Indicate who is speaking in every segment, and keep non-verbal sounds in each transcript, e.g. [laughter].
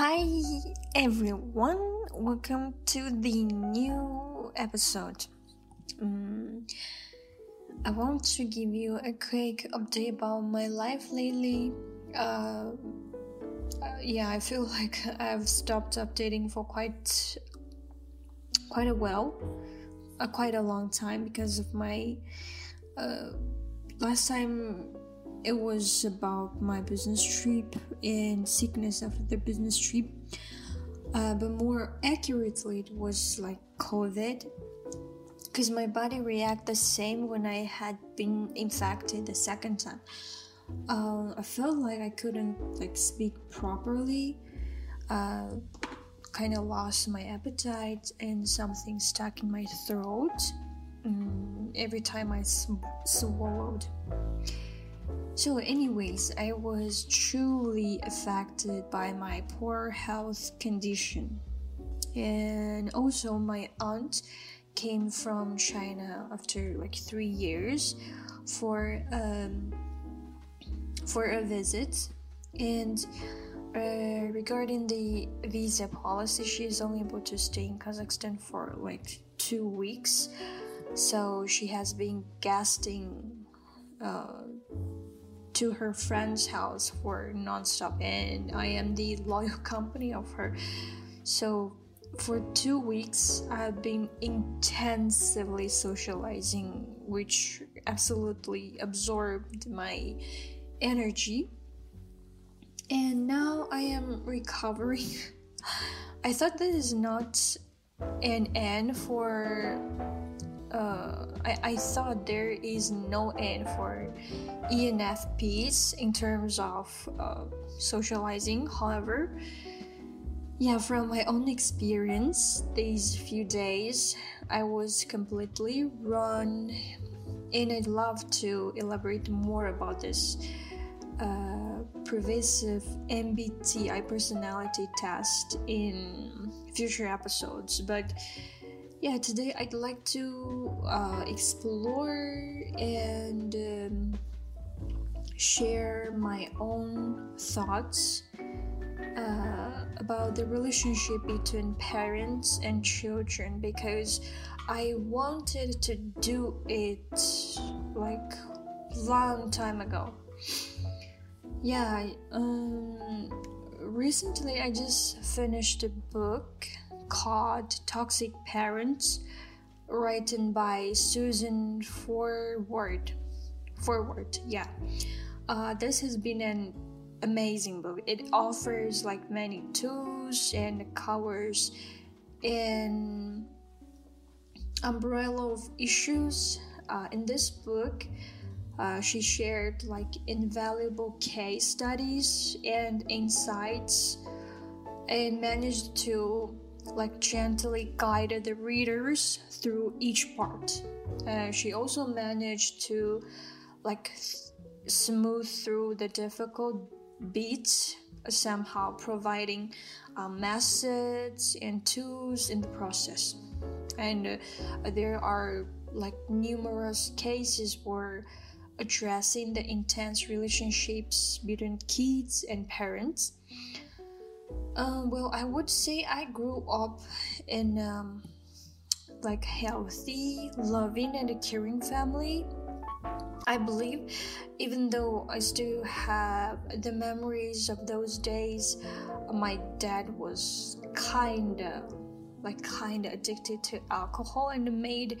Speaker 1: Hi everyone, welcome to the new episode. Um, I want to give you a quick update about my life lately. Uh, uh, yeah, I feel [laughs] like I've stopped updating for quite quite a while, uh, quite a long time because of my uh, last time it was about my business trip and sickness after the business trip. Uh, but more accurately, it was like COVID, because my body reacted the same when I had been infected the second time. Uh, I felt like I couldn't like speak properly. Uh, kind of lost my appetite and something stuck in my throat um, every time I sw- swallowed. So, anyways, I was truly affected by my poor health condition. And also, my aunt came from China after like three years for um, for a visit. And uh, regarding the visa policy, she is only able to stay in Kazakhstan for like two weeks. So she has been guesting uh, to her friend's house for nonstop, and I am the loyal [laughs] company of her. So for two weeks, I've been intensively socializing, which absolutely absorbed my energy. And now I am recovering. [laughs] I thought this is not an end for uh, I, I thought there is no end for ENFPs in terms of uh, socializing. However, yeah, from my own experience, these few days I was completely run, and I'd love to elaborate more about this uh, pervasive MBTI personality test in future episodes, but yeah, today I'd like to uh, explore and um, share my own thoughts uh, about the relationship between parents and children because I wanted to do it like long time ago. Yeah, um, recently I just finished a book called Toxic Parents, written by Susan Forward. Forward, yeah. Uh, this has been an amazing book. It offers like many tools and covers an umbrella of issues. Uh, in this book, uh, she shared like invaluable case studies and insights and managed to like gently guided the readers through each part. Uh, she also managed to like smooth through the difficult beats, somehow providing uh, methods and tools in the process. And uh, there are like numerous cases where addressing the intense relationships between kids and parents um, well, I would say I grew up in um, like healthy, loving, and a caring family. I believe, even though I still have the memories of those days, my dad was kinda, like kinda addicted to alcohol and made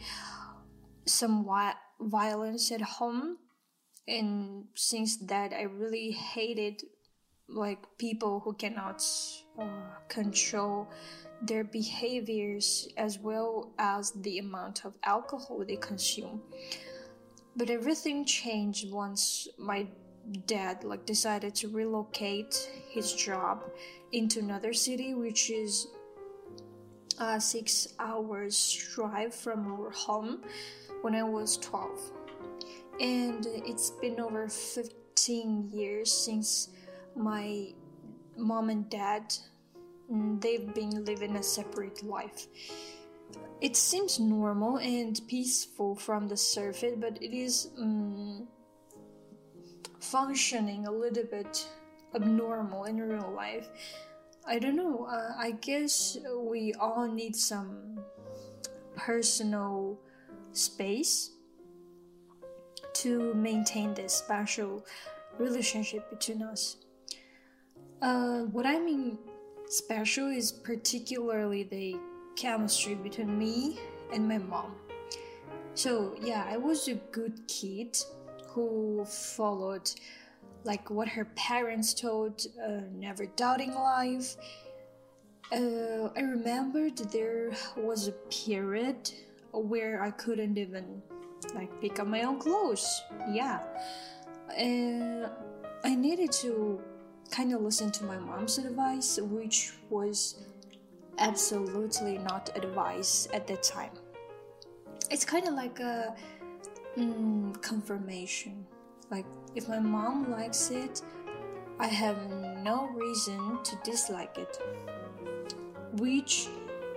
Speaker 1: some wi- violence at home. And since that, I really hated like people who cannot uh, control their behaviors as well as the amount of alcohol they consume. But everything changed once my dad like decided to relocate his job into another city which is a six hours drive from our home when i was 12 and it's been over 15 years since my mom and dad mm, they've been living a separate life it seems normal and peaceful from the surface but it is um, functioning a little bit abnormal in real life I don't know. Uh, I guess we all need some personal space to maintain this special relationship between us. Uh, what I mean special is particularly the chemistry between me and my mom. So, yeah, I was a good kid who followed like what her parents told, uh, never doubting life. Uh, I remembered there was a period where I couldn't even like pick up my own clothes. Yeah, and I needed to kind of listen to my mom's advice, which was absolutely not advice at that time. It's kind of like a mm, confirmation like, if my mom likes it, I have no reason to dislike it, which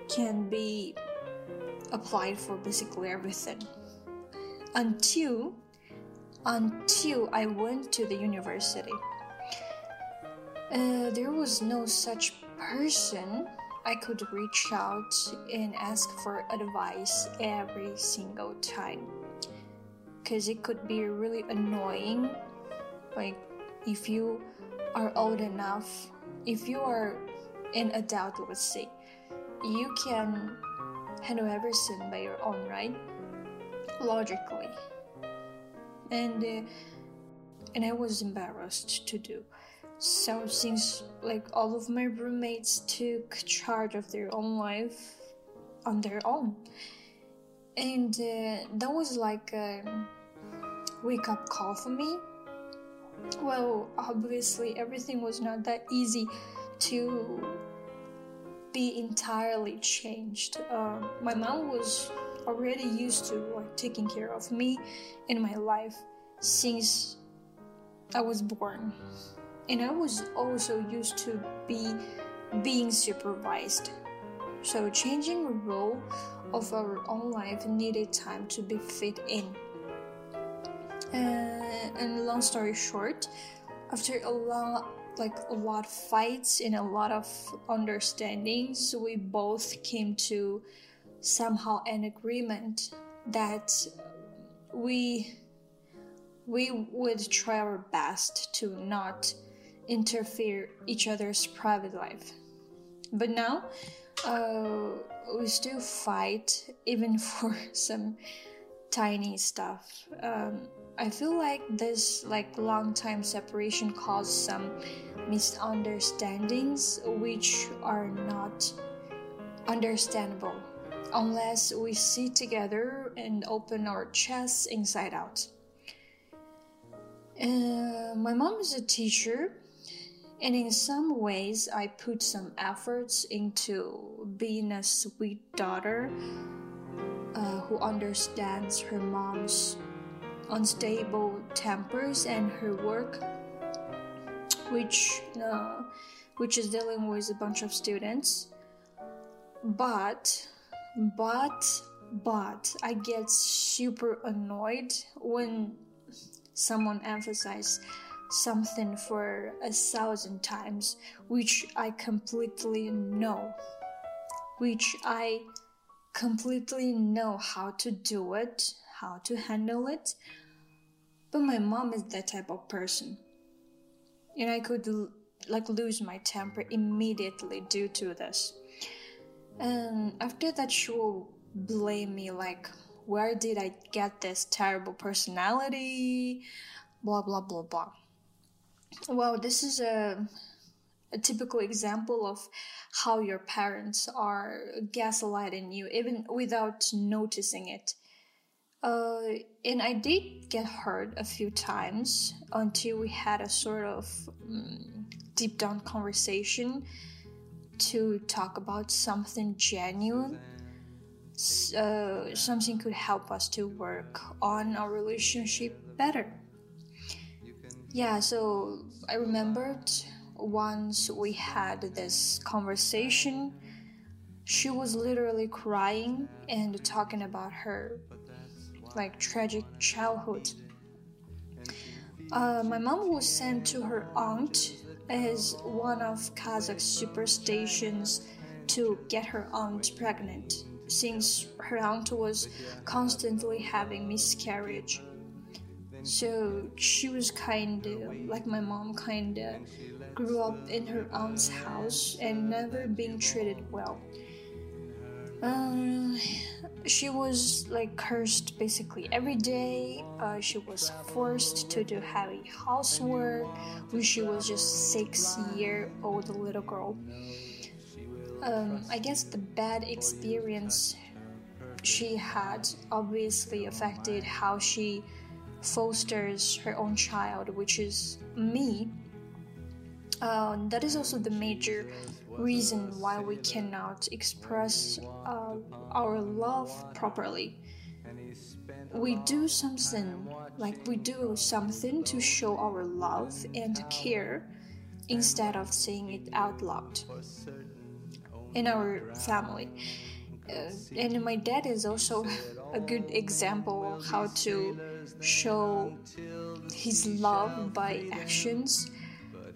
Speaker 1: can be applied for basically everything. Until until I went to the university. Uh, there was no such person I could reach out and ask for advice every single time because it could be really annoying. Like, if you are old enough, if you are an adult, let's say, you can handle everything by your own, right? Logically. And uh, and I was embarrassed to do. So since like all of my roommates took charge of their own life on their own, and uh, that was like a wake up call for me. Well, obviously, everything was not that easy to be entirely changed. Uh, my mom was already used to like taking care of me in my life since I was born, and I was also used to be being supervised. So changing a role of our own life needed time to be fit in. Uh, and long story short, after a lot like a lot of fights and a lot of understandings, we both came to somehow an agreement that we we would try our best to not interfere each other's private life. But now uh, we still fight [laughs] even for some tiny stuff. Um, I feel like this like long time separation caused some misunderstandings which are not understandable unless we sit together and open our chests inside out. Uh, my mom is a teacher and in some ways, I put some efforts into being a sweet daughter uh, who understands her mom's unstable tempers and her work, which uh, which is dealing with a bunch of students. But, but, but I get super annoyed when someone emphasizes something for a thousand times, which I completely know, which I completely know how to do it, how to handle it. But my mom is that type of person. And I could like lose my temper immediately due to this. And after that, she will blame me like, where did I get this terrible personality? Blah, blah, blah, blah. Well, this is a, a typical example of how your parents are gaslighting you, even without noticing it. Uh, and I did get hurt a few times until we had a sort of um, deep down conversation to talk about something genuine. Uh, something could help us to work on our relationship better. Yeah, so I remembered once we had this conversation, she was literally crying and talking about her like tragic childhood. Uh, my mom was sent to her aunt as one of Kazakh's superstitions to get her aunt pregnant, since her aunt was constantly having miscarriage. So she was kind of like my mom, kind of grew up in her aunt's house and never being treated well. Um, she was like cursed basically every day. Uh, she was forced to do heavy housework when she was just six year old little girl. Um, I guess the bad experience she had obviously affected how she fosters her own child, which is me. Uh, that is also the major reason why we cannot express uh, our love properly. We do something, like we do something to show our love and care instead of saying it out loud in our family. Uh, and my dad is also [laughs] a good example how to show his love by actions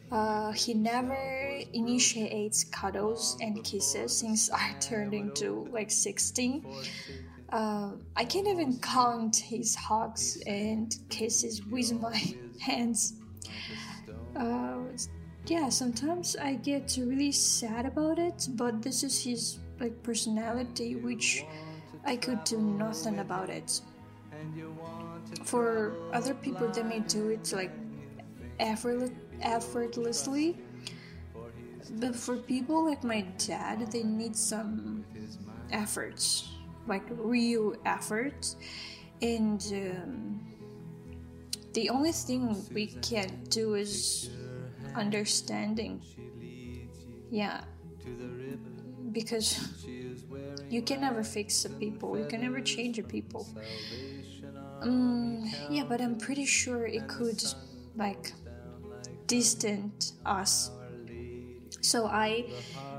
Speaker 1: uh, he never initiates cuddles and kisses since I [laughs] turned into like 16. Uh, I can't even count his hugs and kisses with my [laughs] hands. Uh, yeah, sometimes I get really sad about it, but this is his like personality, which I could do nothing about it. For other people, they may do it like effortless effortlessly. But for people like my dad, they need some effort like real effort And um, the only thing we can do is understanding. Yeah. Because [laughs] you can never fix the people, you can never change the people. Um, yeah, but I'm pretty sure it could, like, distant us. So I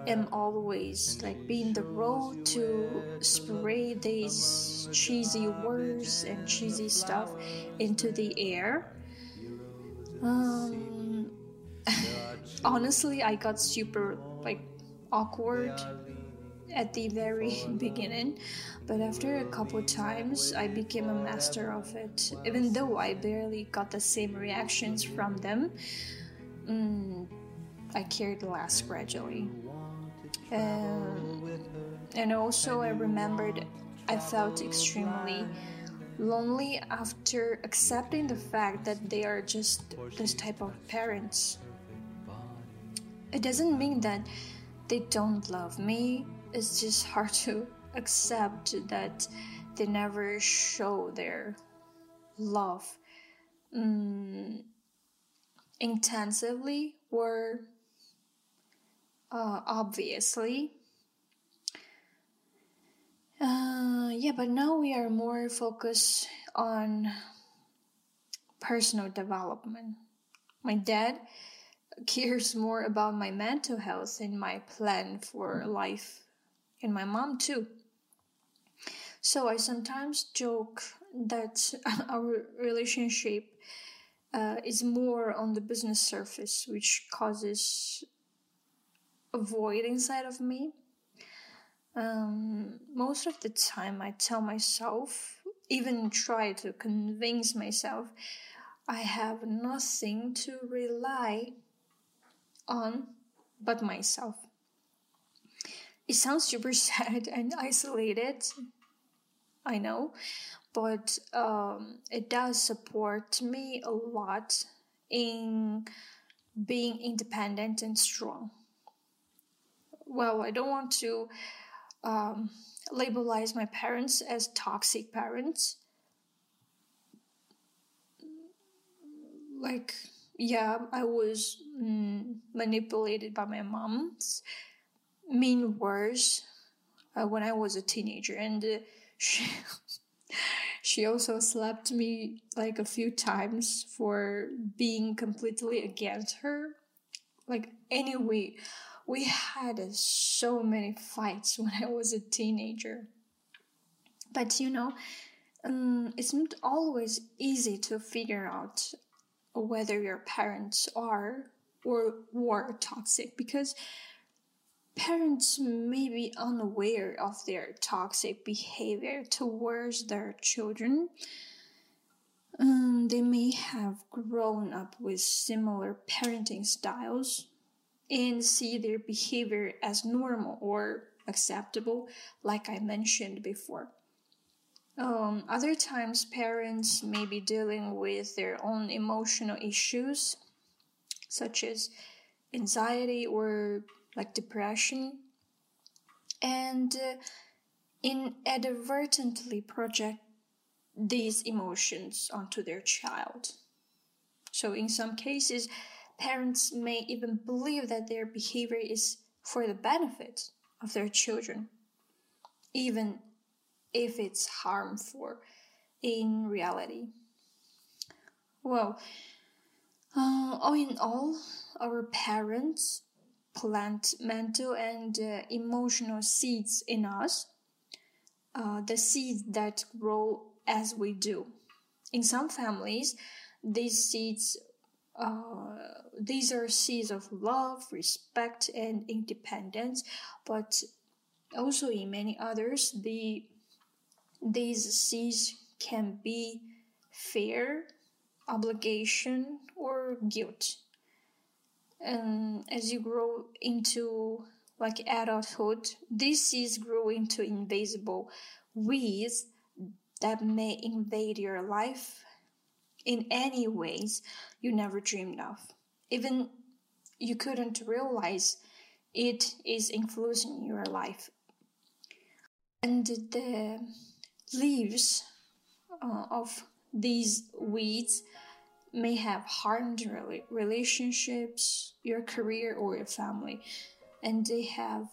Speaker 1: am always like being the role to spray these cheesy words and cheesy stuff into the air. Um, [laughs] honestly, I got super like awkward at the very [laughs] beginning, but after a couple times, I became a master of it. Even though I barely got the same reactions from them, mm, I carried less gradually. Um, and also, I remembered I felt extremely lonely after accepting the fact that they are just this type of parents. It doesn't mean that they don't love me, it's just hard to accept that they never show their love. Mm, intensively or uh, obviously. Uh, yeah, but now we are more focused on personal development. My dad cares more about my mental health and my plan for life, and my mom too. So I sometimes joke that [laughs] our relationship uh, is more on the business surface, which causes a void inside of me. Um, most of the time, I tell myself, even try to convince myself, I have nothing to rely on but myself. It sounds super [laughs] sad and isolated, I know, but um, it does support me a lot in being independent and strong. Well, I don't want to um, labelize my parents as toxic parents. Like, yeah, I was mm, manipulated by my mom's mean words uh, when I was a teenager, and uh, she [laughs] she also slapped me like a few times for being completely against her. Like, anyway, we had so many fights [laughs] when I was a teenager. But you know, um, it's not always easy to figure out whether your parents are or were toxic because parents may be unaware of their toxic behavior towards their children. Um, they may have grown up with similar parenting styles and see their behavior as normal or acceptable, like I mentioned before. Um, other times, parents may be dealing with their own emotional issues, such as anxiety or like depression, and uh, inadvertently project these emotions onto their child. So, in some cases, parents may even believe that their behavior is for the benefit of their children, even if it's harmful in reality. Well, uh, all in all, our parents plant mental and uh, emotional seeds in us, uh, the seeds that grow as we do. In some families, these seeds uh, these are seeds of love, respect, and independence, but also in many others, the these seeds can be fear, obligation, or guilt. And as you grow into like adulthood, these seeds grow into invisible weeds that may invade your life in any ways you never dreamed of. Even you couldn't realize it is influencing your life. And the leaves uh, of these weeds may have harmed relationships, your career, or your family, and they have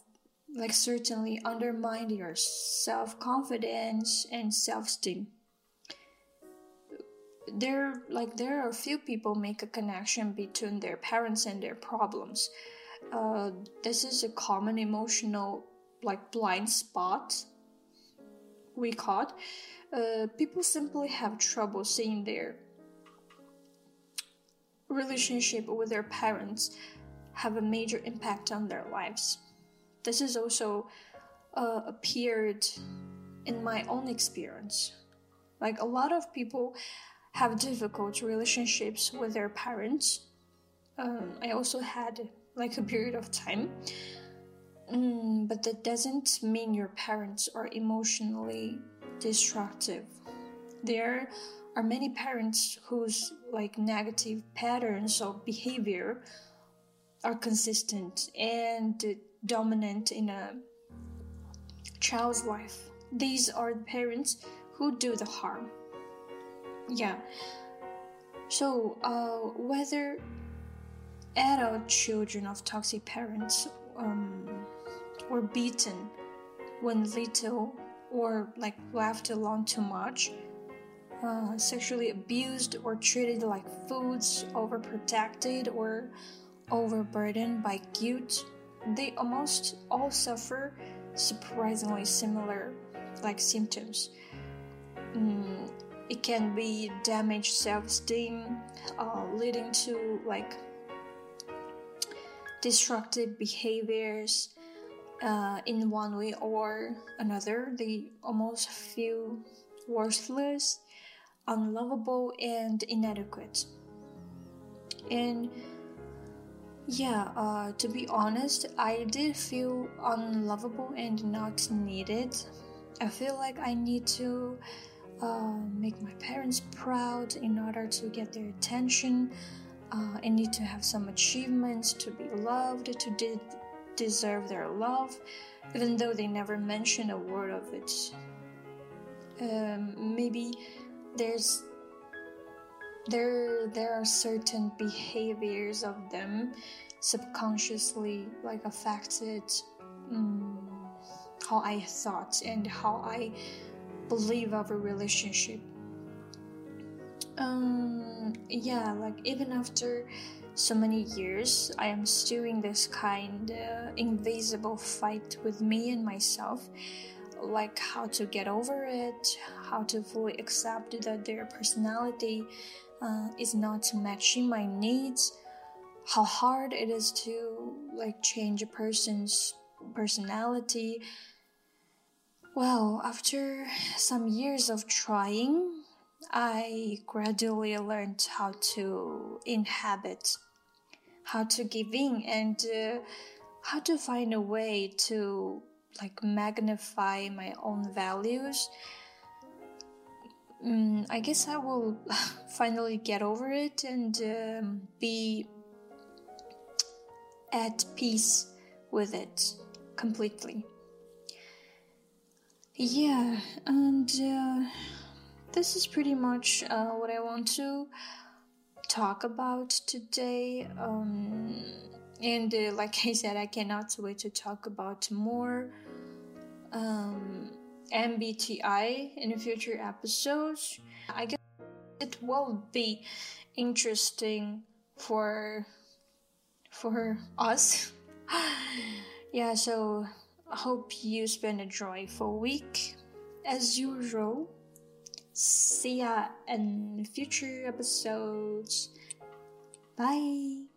Speaker 1: like certainly undermined your self confidence and self esteem. There, like there are few people make a connection between their parents and their problems. Uh, this is a common emotional like blind spot we caught. Uh, people simply have trouble seeing their relationship with their parents have a major impact on their lives. This has also uh, appeared in my own experience. Like a lot of people have difficult relationships with their parents. Um, I also had like a period of time. Mm, but that doesn't mean your parents are emotionally destructive. There are many parents whose like negative patterns of behavior are consistent and dominant in a child's life. These are the parents who do the harm. Yeah. So, uh, whether adult children of toxic parents um, were beaten when little or like left alone too much, uh, sexually abused or treated like foods, overprotected or overburdened by guilt, they almost all suffer surprisingly similar like symptoms. Mm, it can be damaged self-esteem, uh, leading to like destructive behaviors uh, in one way or another. They almost feel worthless unlovable and inadequate. And yeah, uh, to be honest, I did feel unlovable and not needed. I feel like I need to uh, make my parents proud in order to get their attention. Uh, I need to have some achievements to be loved, to de- deserve their love, even though they never mention a word of it. Um, maybe there's there there are certain behaviors of them subconsciously like affected um, how I thought and how I believe of a relationship. Um, yeah, like even after so many years, I am still in this kind of invisible fight with me and myself like how to get over it, how to fully accept that their personality uh, is not matching my needs, how hard it is to like change a person's personality. Well, after some years of trying, I gradually learned how to inhabit, how to give in, and uh, how to find a way to like magnify my own values. Mm, I guess I will [laughs] finally get over it and um, be at peace with it completely. Yeah, and uh, this is pretty much uh, what I want to talk about today. Um, and uh, like I said, I cannot wait to talk about more um, MBTI in future episodes. I guess it will be interesting for for us. [laughs] yeah, so I hope you spend a joyful week as usual. See ya in future episodes. Bye.